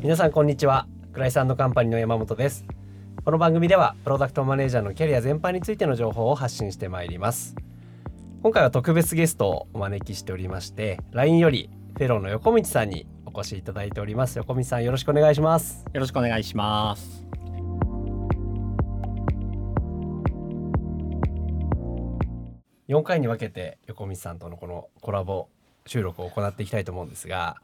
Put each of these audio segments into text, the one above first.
皆さんこんにちは。クライスカンパニーの山本です。この番組ではプロダクトマネージャーのキャリア全般についての情報を発信してまいります。今回は特別ゲストをお招きしておりまして LINE よりフェローの横道さんにお越しいただいております。横道さんよろしくお願いします。よろしくお願いします。4回に分けて横道さんとのこのコラボ収録を行っていきたいと思うんですが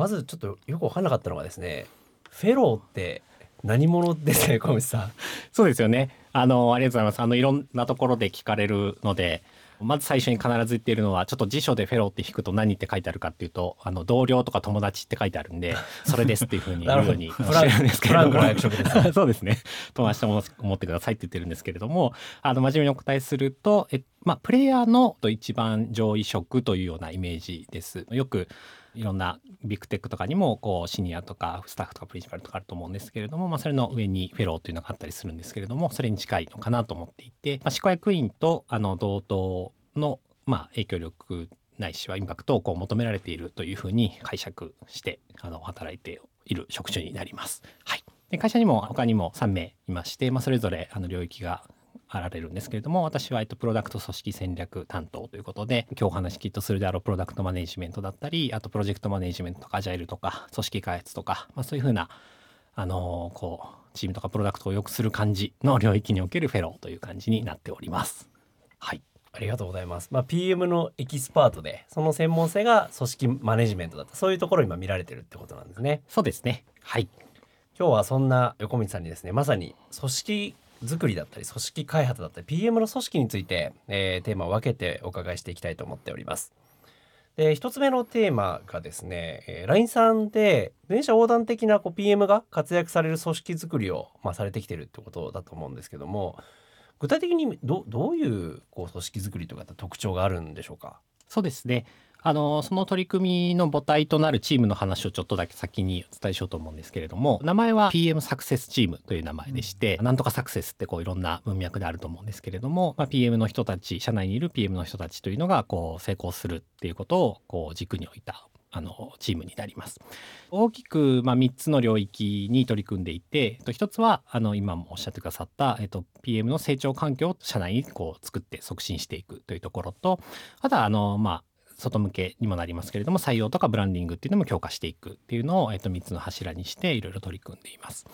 まずちょっとよく分からなかったのがですねフェローって何者ですね 小道さん。そうですよね。あのありがとうございます。あのいろんなところで聞かれるのでまず最初に必ず言っているのはちょっと辞書でフェローって引くと何って書いてあるかっていうとあの同僚とか友達って書いてあるんでそれですっていうふうに言うように してるんですけれども そうですね。友達と思ってくださいって言ってるんですけれどもあの真面目にお答えするとえ、まあ、プレイヤーの一番上位職というようなイメージです。よくいろんなビッグテックとかにもこうシニアとかスタッフとかプリンシパルとかあると思うんですけれども、まあ、それの上にフェローというのがあったりするんですけれどもそれに近いのかなと思っていて、まあ、執行役員とあの同等のまあ影響力ないしはインパクトをこう求められているというふうに解釈してあの働いている職種になります。はい、で会社にも他にも3名いまして、まあ、それぞれあの領域があられるんですけれども私は、えっと、プロダクト組織戦略担当ということで今日お話きっとするであろうプロダクトマネジメントだったりあとプロジェクトマネジメントとかアジャイルとか組織開発とか、まあ、そういうふうなあのー、こうチームとかプロダクトを良くする感じの領域におけるフェローという感じになっております。はいありがとうございます。まあ、PM のエキスパートで、その専門性が組織マネジメントだった。そういうところ今見られてるってことなんですね。そうですね。はい。今日はそんな横道さんにですね、まさに組織作りだったり組織開発だったり PM の組織について、えー、テーマを分けてお伺いしていきたいと思っております。で一つ目のテーマがですね、えー、LINE さんで電車横断的なこう PM が活躍される組織づくりを、まあ、されてきてるってことだと思うんですけども具体的にどどういうこう組織づくりとか特徴があるんでしょうか？そうですねあのその取り組みの母体となるチームの話をちょっとだけ先にお伝えしようと思うんですけれども名前は PM サクセスチームという名前でして、うん、なんとかサクセスってこういろんな文脈であると思うんですけれども、まあ、PM の人たち社内にいる PM の人たちというのがこう成功するっていうことをこう軸に置いたあのチームになります。大きく、まあ、3つの領域に取り組んでいて、1つはあの今もおっしゃってくださった、えっと、PM の成長環境を社内にこう作って促進していくというところとあとはあの、まあ、外向けにもなりますけれども採用とかブランディングっていうのも強化していくっていうのを、えっと、3つの柱にしていろいろ取り組んでいます。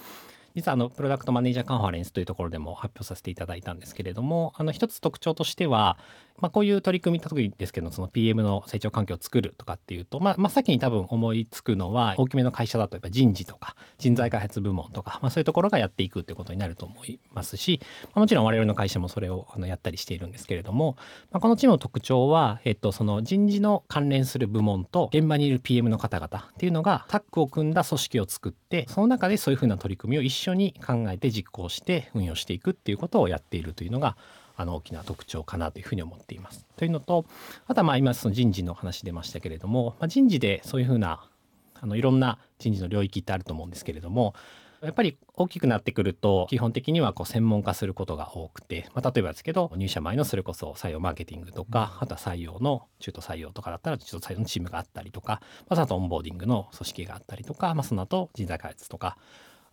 実はあのプロダクトマネージャーカンファレンスというところでも発表させていただいたんですけれどもあの一つ特徴としてはまあ、こういう取り組み特にですけどその PM の成長環境を作るとかっていうと、まあ、真っ先に多分思いつくのは大きめの会社だとやっぱ人事とか人材開発部門とか、まあ、そういうところがやっていくってことになると思いますし、まあ、もちろん我々の会社もそれをあのやったりしているんですけれども、まあ、このチームの特徴は、えっと、その人事の関連する部門と現場にいる PM の方々っていうのがタッグを組んだ組織を作ってその中でそういうふうな取り組みを一緒に考えて実行して運用していくっていうことをやっているというのがあの大きな特徴かなというふうに思っています。というのとあとはまあ今その人事の話出ましたけれども、まあ、人事でそういうふうなあのいろんな人事の領域ってあると思うんですけれどもやっぱり大きくなってくると基本的にはこう専門化することが多くて、まあ、例えばですけど入社前のそれこそ採用マーケティングとかあとは採用の中途採用とかだったら中途採用のチームがあったりとか、まあ、あとオンボーディングの組織があったりとか、まあ、その後人材開発とか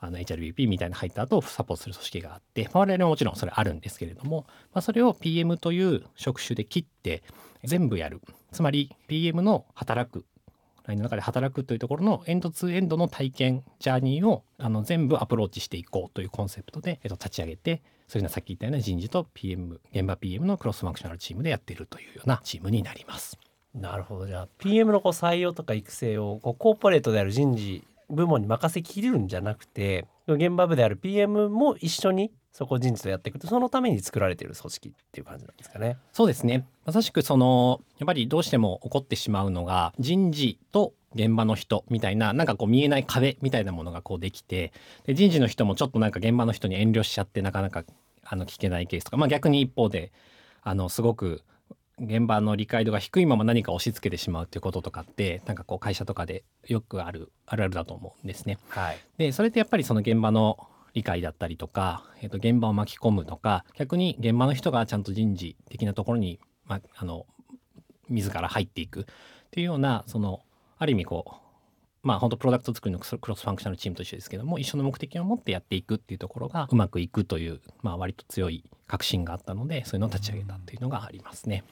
あの HRBP みたいな入った後サポートする組織があって、我々はもちろんそれあるんですけれども、まあ、それを PM という職種で切って全部やるつまり PM の働く LINE の中で働くというところのエンドツーエンドの体験ジャーニーをあの全部アプローチしていこうというコンセプトで、えっと、立ち上げてそういうのはさっき言ったような人事と PM 現場 PM のクロスファンクショナルチームでやっているというようなチームになります。なるほどじゃあ PM のこう採用とか育成をこうコーポレートである人事部門に任せきるんじゃなくて現場部である PM も一緒にそこ人事とやっていくとそのために作られている組織っていう感じなんですかね。そうですねまさしくそのやっぱりどうしても起こってしまうのが人事と現場の人みたいななんかこう見えない壁みたいなものがこうできてで人事の人もちょっとなんか現場の人に遠慮しちゃってなかなかあの聞けないケースとか、まあ、逆に一方であのすごく現場の理解度が低いまま何か押し付けてしまうっていうこととかってなんかこう会社とかでよくあるあるあるだと思うんですね。はい、でそれってやっぱりその現場の理解だったりとか、えー、と現場を巻き込むとか逆に現場の人がちゃんと人事的なところに、まあ、あの自ら入っていくっていうようなそのある意味こうまあ本当プロダクト作りのクロスファンクショナルチームと一緒ですけども一緒の目的を持ってやっていくっていうところがうまくいくという、まあ、割と強い確信があったのでそういうのを立ち上げたっていうのがありますね。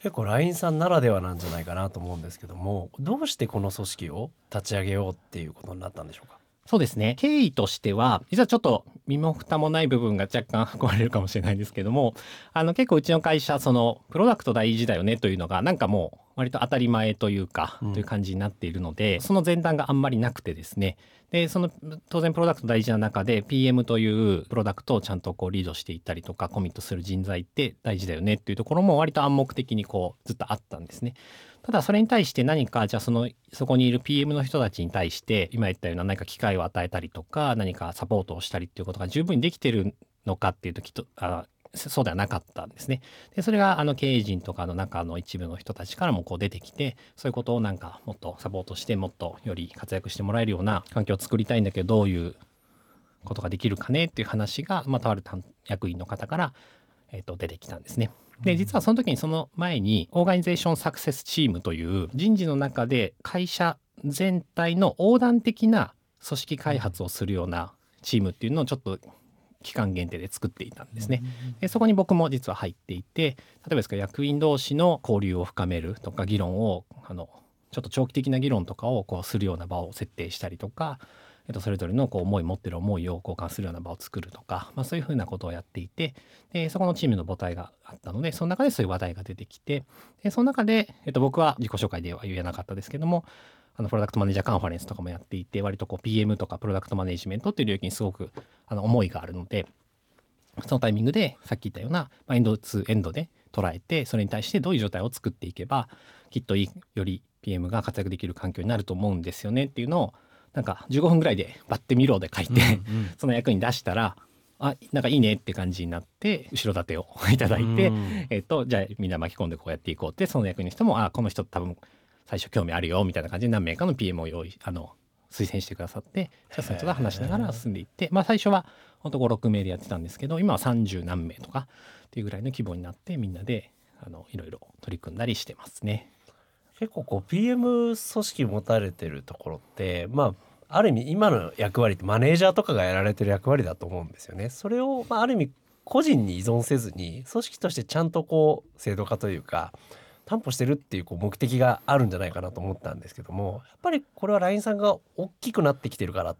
結構 LINE さんならではなんじゃないかなと思うんですけどもどうしてこの組織を立ち上げようっていうことになったんでしょうか？そうですね。経緯としては実はちょっと身も蓋もない部分が若干含まれるかもしれないんですけどもあの結構うちの会社そのプロダクト大事だよねというのがなんかもう割と当たり前というか、という感じになっているのでその前段があんまりなくてですね。でその当然プロダクト大事な中で PM というプロダクトをちゃんとこうリードしていったりとかコミットする人材って大事だよねっていうところも割と暗黙的にこうずっとあったんですね。ただそれに対して何かじゃあそのそこにいる PM の人たちに対して今言ったような何か機会を与えたりとか何かサポートをしたりっていうことが十分にできてるのかっていうときとあそうではなかったんですね。でそれがあの経営陣とかの中の一部の人たちからもこう出てきてそういうことをなんかもっとサポートしてもっとより活躍してもらえるような環境を作りたいんだけどどういうことができるかねっていう話が、まあ、とある役員の方から、えー、と出てきたんですね。で実はその時にその前にオーガニゼーションサクセスチームという人事の中で会社全体の横断的な組織開発をするようなチームっていうのをちょっと期間限定で作っていたんですね。でそこに僕も実は入っていて例えばですか役員同士の交流を深めるとか議論をあのちょっと長期的な議論とかをこうするような場を設定したりとか、えっと、それぞれのこう思い持ってる思いを交換するような場を作るとか、まあ、そういうふうなことをやっていてでそこのチームの母体があったのでその中でそういう話題が出てきてでその中で、えっと、僕は自己紹介では言えなかったですけどもあのプロダクトマネージャーカンファレンスとかもやっていて割とこう PM とかプロダクトマネジメントっていう領域にすごくあの思いがあるのでそのタイミングでさっき言ったような、まあ、エンドツーエンドで捉えてそれに対してどういう状態を作っていけばきっといいより PM が活躍できる環境になると思うんですよねっていうのをなんか15分ぐらいでバッて見ろで書いて、うんうん、その役に出したらあなんかいいねって感じになって後ろ盾を いただいて、えっとじゃあみんな巻き込んでこうやっていこうってその役の人もあこの人多分最初興味あるよみたいな感じで何名かの PM を用意あの推薦してくださってじゃあその人が話しながら進んでいってまあ最初はほんと56名でやってたんですけど今は30何名とかっていうぐらいの規模になってみんなであのいろいろ取り組んだりしてますね。結構こう PM 組織持たれてるところってまあある意味今の役割ってマネージャーとかがやられてる役割だと思うんですよね。それを、まあ、ある意味個人に依存せずに組織としてちゃんとこう制度化というか担保してるっていうこう目的があるんじゃないかなと思ったんですけどもやっぱりこれは LINE さんが大きくなってきてるから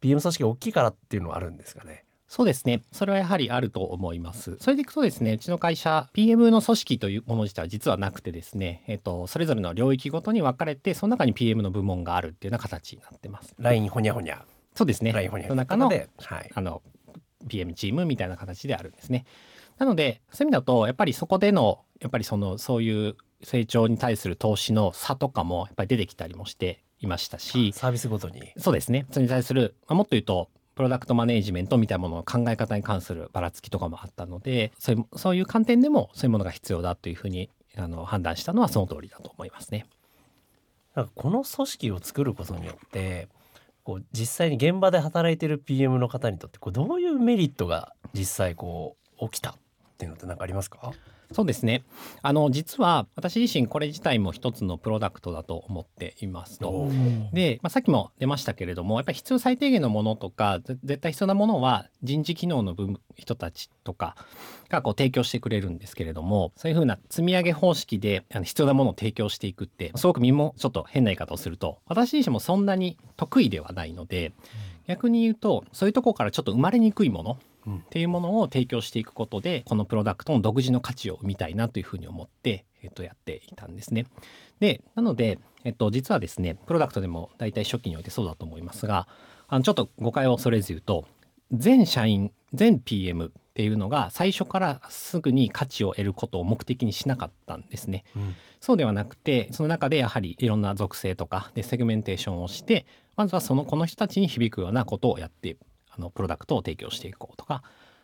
PM 組織が大きいからっていうのはあるんですかね。そうですね。それはやはりあると思います。それでいくとですね、うちの会社、PM の組織というもの自体は実はなくてですね、えっと、それぞれの領域ごとに分かれて、その中に PM の部門があるっていうような形になってます。LINE ほにゃほにゃ。そうですね。LINE ほにゃの中の、はい、あの、PM チームみたいな形であるんですね。なので、そういう意味だと、やっぱりそこでの、やっぱりその、そういう成長に対する投資の差とかもやっぱり出てきたりもしていましたしサービスごとにそうですねそれに対する、まあ、もっと言うとプロダクトマネージメントみたいなものの考え方に関するばらつきとかもあったのでそういうそういう観点でもそういうものが必要だというふうにあの判断したのはその通りだと思いますね。なんかこの組織を作ることによってこう実際に現場で働いてる PM の方にとってこうどういうメリットが実際こう起きたっていうのって何かありますか？そうですねあの実は私自身これ自体も一つのプロダクトだと思っていますと。で、まあ、さっきも出ましたけれどもやっぱり必要最低限のものとか絶対必要なものは人事機能の人たちとかがこう提供してくれるんですけれどもそういうふうな積み上げ方式であの必要なものを提供していくってすごく身もちょっと変な言い方をすると私自身もそんなに得意ではないので逆に言うとそういうとこからちょっと生まれにくいものっていうものを提供していくことでこのプロダクトの独自の価値を生みたいなというふうに思って、えっと、やっていたんですね。でなので、えっと、実はですねプロダクトでも大体初期においてそうだと思いますがあのちょっと誤解を恐れず言うと全社員全 PM っていうのが最初からすぐに価値を得ることを目的にしなかったんですね。うん、そうではなくてその中でやはりいろんな属性とかでセグメンテーションをしてまずはそのこの人たちに響くようなことをやってあのプロダクトを提供していこうとか、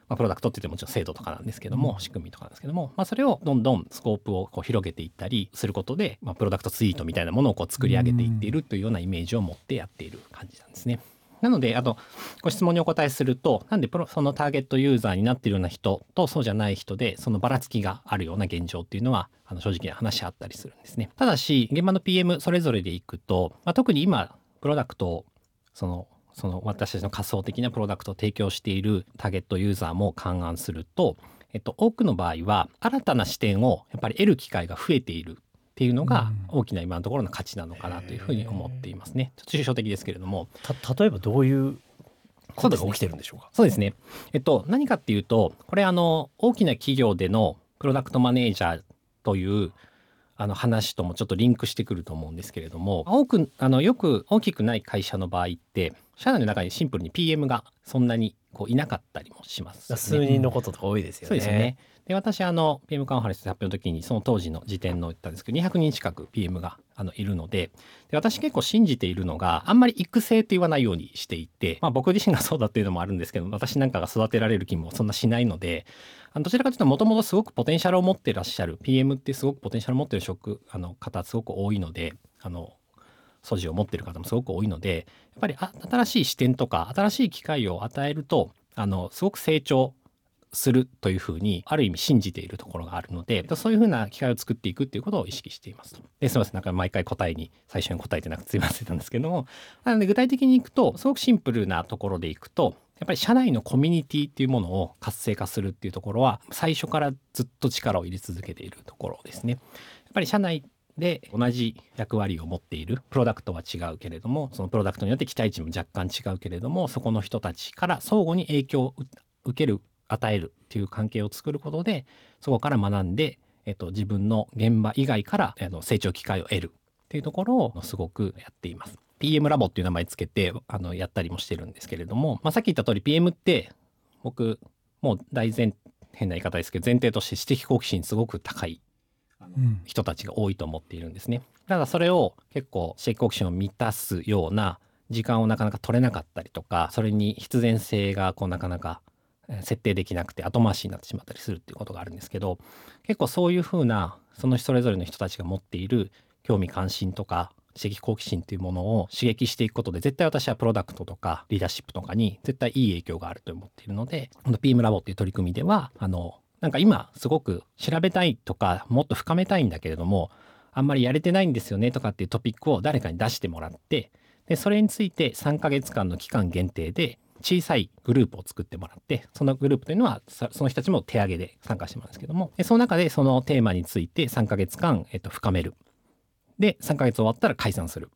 まあ、プロダクトって言ってももちろん制度とかなんですけども、うん、仕組みとかなんですけども、まあ、それをどんどんスコープをこう広げていったりすることで、まあ、プロダクトツイートみたいなものをこう作り上げていっているというようなイメージを持ってやっている感じなんですね。なので、あと、ご質問にお答えすると、なんでプロそのターゲットユーザーになっているような人とそうじゃない人で、そのばらつきがあるような現状っていうのは、あの正直な話し合ったりするんですね。ただし、現場の PM それぞれでいくと、まあ、特に今、プロダクトをそのその私たちの仮想的なプロダクトを提供しているターゲットユーザーも勘案すると、えっと、多くの場合は新たな視点をやっぱり得る機会が増えているっていうのが大きな今のところの価値なのかなというふうに思っていますね。ちょっと抽象的ですけれども。た例えばどういうことが起きてるんでしょうか？そうですね。えっと何かっていうとこれあの大きな企業でのプロダクトマネージャーというあの話ともちょっとリンクしてくると思うんですけれども多くあのよく大きくない会社の場合って社内の中にシンプルに PM がそんなにこういなかったりもします、ね、数人のこととか多いですよね。そうですね。で私あの PM カンファレンス発表の時にその当時の時点の言ったんですけど200人近く PM があのいるのでで私結構信じているのがあんまり育成って言わないようにしていて、まあ、僕自身がそうだっていうのもあるんですけど私なんかが育てられる気もそんなしないのであのどちらかというともともとすごくポテンシャルを持ってらっしゃる PM ってすごくポテンシャルを持ってる職あの方すごく多いのであの素地を持ってる方もすごく多いのでやっぱり新しい視点とか新しい機会を与えるとあのすごく成長するというふうにある意味信じているところがあるのでそういうふうな機会を作っていくっていうことを意識していますと。ですみませんなんか毎回答えに最初に答えてなくてすいませんなんですけどもなので具体的にいくとすごくシンプルなところでいくとやっぱり社内のコミュニティっていうものを活性化するっていうところは最初からずっと力を入れ続けているところですね。やっぱり社内で同じ役割を持っているプロダクトは違うけれどもそのプロダクトによって期待値も若干違うけれどもそこの人たちから相互に影響を受ける与えるっていう関係を作ることでそこから学んで、えっと、自分の現場以外からあの成長機会を得るっていうところをすごくやっています。PM ラボっていう名前つけてあのやったりもしてるんですけれども、まあ、さっき言った通り PM って僕もう大前変な言い方ですけど前提として知的好奇心すごく高い人たちが多いと思っているんですね。ただそれを結構知的好奇心を満たすような時間をなかなか取れなかったりとかそれに必然性がこうなかなか設定できなくて後回しになってしまったりするっていうことがあるんですけど結構そういうふうなそのそれぞれの人たちが持っている興味関心とか知的好奇心っていうものを刺激していくことで絶対私はプロダクトとかリーダーシップとかに絶対いい影響があると思っているのでこの PM ラボっていう取り組みではあのなんか今すごく調べたいとかもっと深めたいんだけれどもあんまりやれてないんですよねとかっていうトピックを誰かに出してもらってでそれについて3ヶ月間の期間限定で小さいグループを作ってもらってそのグループというのはその人たちも手上げで参加してもらうんですけどもその中でそのテーマについて3ヶ月間、えっと、深める。で3ヶ月終わったら解散する。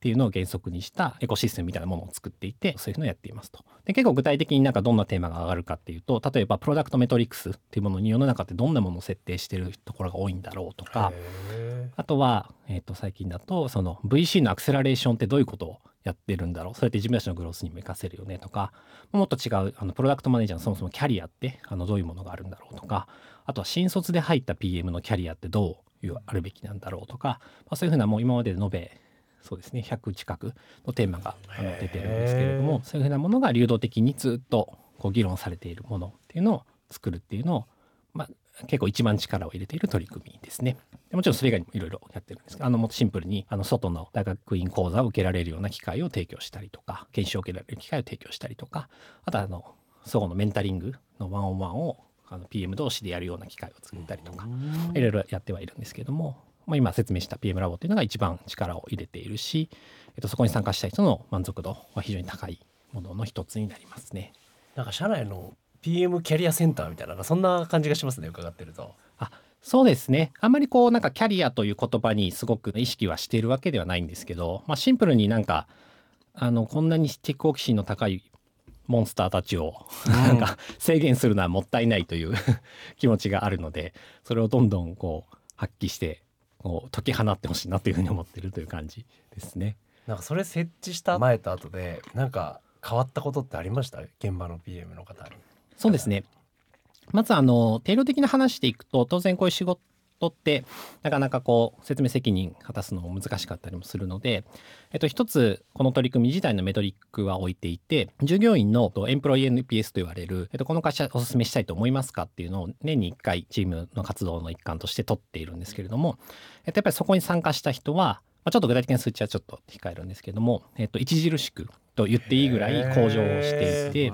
っていうのを原則にしたエコシステムみたいなものを作っていてそういうのをやっていますと。で結構具体的になんかどんなテーマが上がるかっていうと例えばプロダクトメトリクスっていうものに世の中ってどんなものを設定してるところが多いんだろうとかあとは、えー、と最近だとその VC のアクセラレーションってどういうことをやってるんだろう。それって自分たちのグロースにも活かせるよねとかもっと違うあのプロダクトマネージャーのそもそもキャリアってあのどういうものがあるんだろうとかあとは新卒で入った PM のキャリアってどういうあるべきなんだろうとか、まあ、そういうふうなもう今までで延べそうですね100近くのテーマがあの出てるんですけれどもそういうふうなものが流動的にずっとこう議論されているものっていうのを作るっていうのを、まあ、結構一番力を入れている取り組みですね。もちろんそれ以外にもいろいろやってるんですがあのもっとシンプルにあの外の大学院講座を受けられるような機会を提供したりとか研修を受けられる機会を提供したりとかあとはあの相互のメンタリングのワンオンワンをあの PM 同士でやるような機会を作ったりとかいろいろやってはいるんですけどもまあ、今説明した PM ラボっていうのが一番力を入れているし、えっと、そこに参加した人の満足度は非常に高いものの一つになりますね。なんか社内の PM キャリアセンターみたいなそんな感じがしますね伺ってると。あそうですねあんまりこうなんかキャリアという言葉にすごく意識はしているわけではないんですけど、まあ、シンプルになんかあのこんなに知的好奇心の高いモンスターたちをなんか制限するのはもったいないという 気持ちがあるのでそれをどんどんこう発揮してこう解き放ってほしいなというふうに思ってるという感じですね。なんかそれ設置した前と後でなんか変わったことってありました？現場の PM の方に。そうですね。まずあの定量的な話でいくと当然こういう仕事ってなかなかこう説明責任果たすのも難しかったりもするので、えっと、一つこの取り組み自体のメトリックは置いていて従業員のエンプロイ NPS と言われる、えっと、この会社お勧めしたいと思いますかっていうのを年に1回チームの活動の一環として取っているんですけれども、えっと、やっぱりそこに参加した人はまあ、ちょっと具体的な数値はちょっと控えるんですけども、えっと、著しくと言っていいぐらい向上していて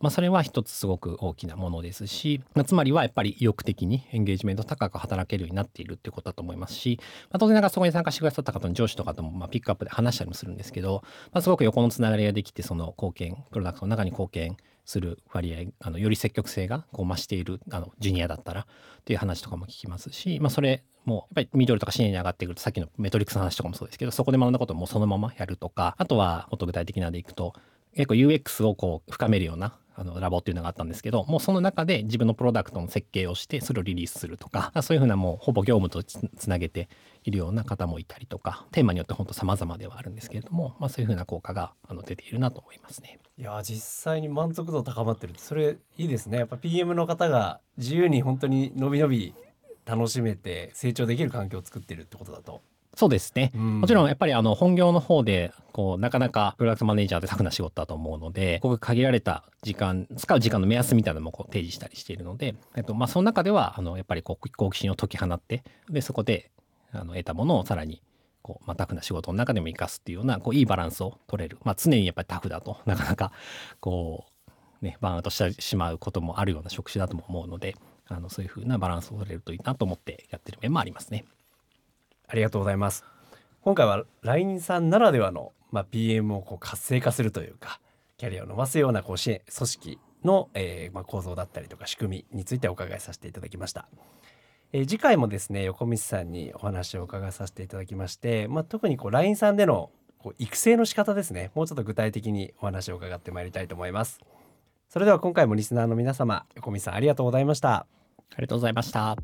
まあ、それは一つすごく大きなものですし、まあ、つまりはやっぱり意欲的にエンゲージメント高く働けるようになっているっていうことだと思いますし、まあ、当然ながらそこに参加してくださった方の上司とかともまあピックアップで話したりもするんですけど、まあ、すごく横のつながりができてその貢献プロダクトの中に貢献する割合あのより積極性がこう増しているあのジュニアだったらっていう話とかも聞きますし、まあ、それもやっぱりミドルとかシニアに上がってくるとさっきのメトリックスの話とかもそうですけどそこで学んだことをもうそのままやるとかあとはもっと具体的なでいくと結構 UX をこう深めるようなあのラボっていうのがあったんですけどもうその中で自分のプロダクトの設計をしてそれをリリースするとかそういうふうなもうほぼ業務とつなげているような方もいたりとかテーマによって本当様々ではあるんですけれども、まあ、そういうふうな効果があの出ているなと思いますね。いや実際に満足度高まってるそれいいですねやっぱ PM の方が自由に本当にのびのび楽しめて成長できる環境を作ってるってことだと、そうですね。うん。もちろんやっぱりあの本業の方でこうなかなかプロダクトマネージャーってタフな仕事だと思うのでここ限られた時間使う時間の目安みたいなのもこう提示したりしているので、えっとまあ、その中ではあのやっぱりこう好奇心を解き放ってでそこであの得たものをさらにこう、まあ、タフな仕事の中でも生かすっていうようなこういいバランスを取れる、まあ、常にやっぱりタフだとなかなかこうねバーンアウトしてしまうこともあるような職種だとも思うのであのそういうふうなバランスを取れるといいなと思ってやってる面もありますね。ありがとうございます今回は LINE さんならではの、まあ、PM をこう活性化するというかキャリアを伸ばすようなこう支援組織の、えーまあ、構造だったりとか仕組みについてお伺いさせていただきました。えー次回もですね横道さんにお話を伺いさせていただきまして、まあ、特にこう LINE さんでのこう育成の仕方ですねもうちょっと具体的にお話を伺ってまいりたいと思います。それでは今回もリスナーの皆様横道さんありがとうございました。ありがとうございました。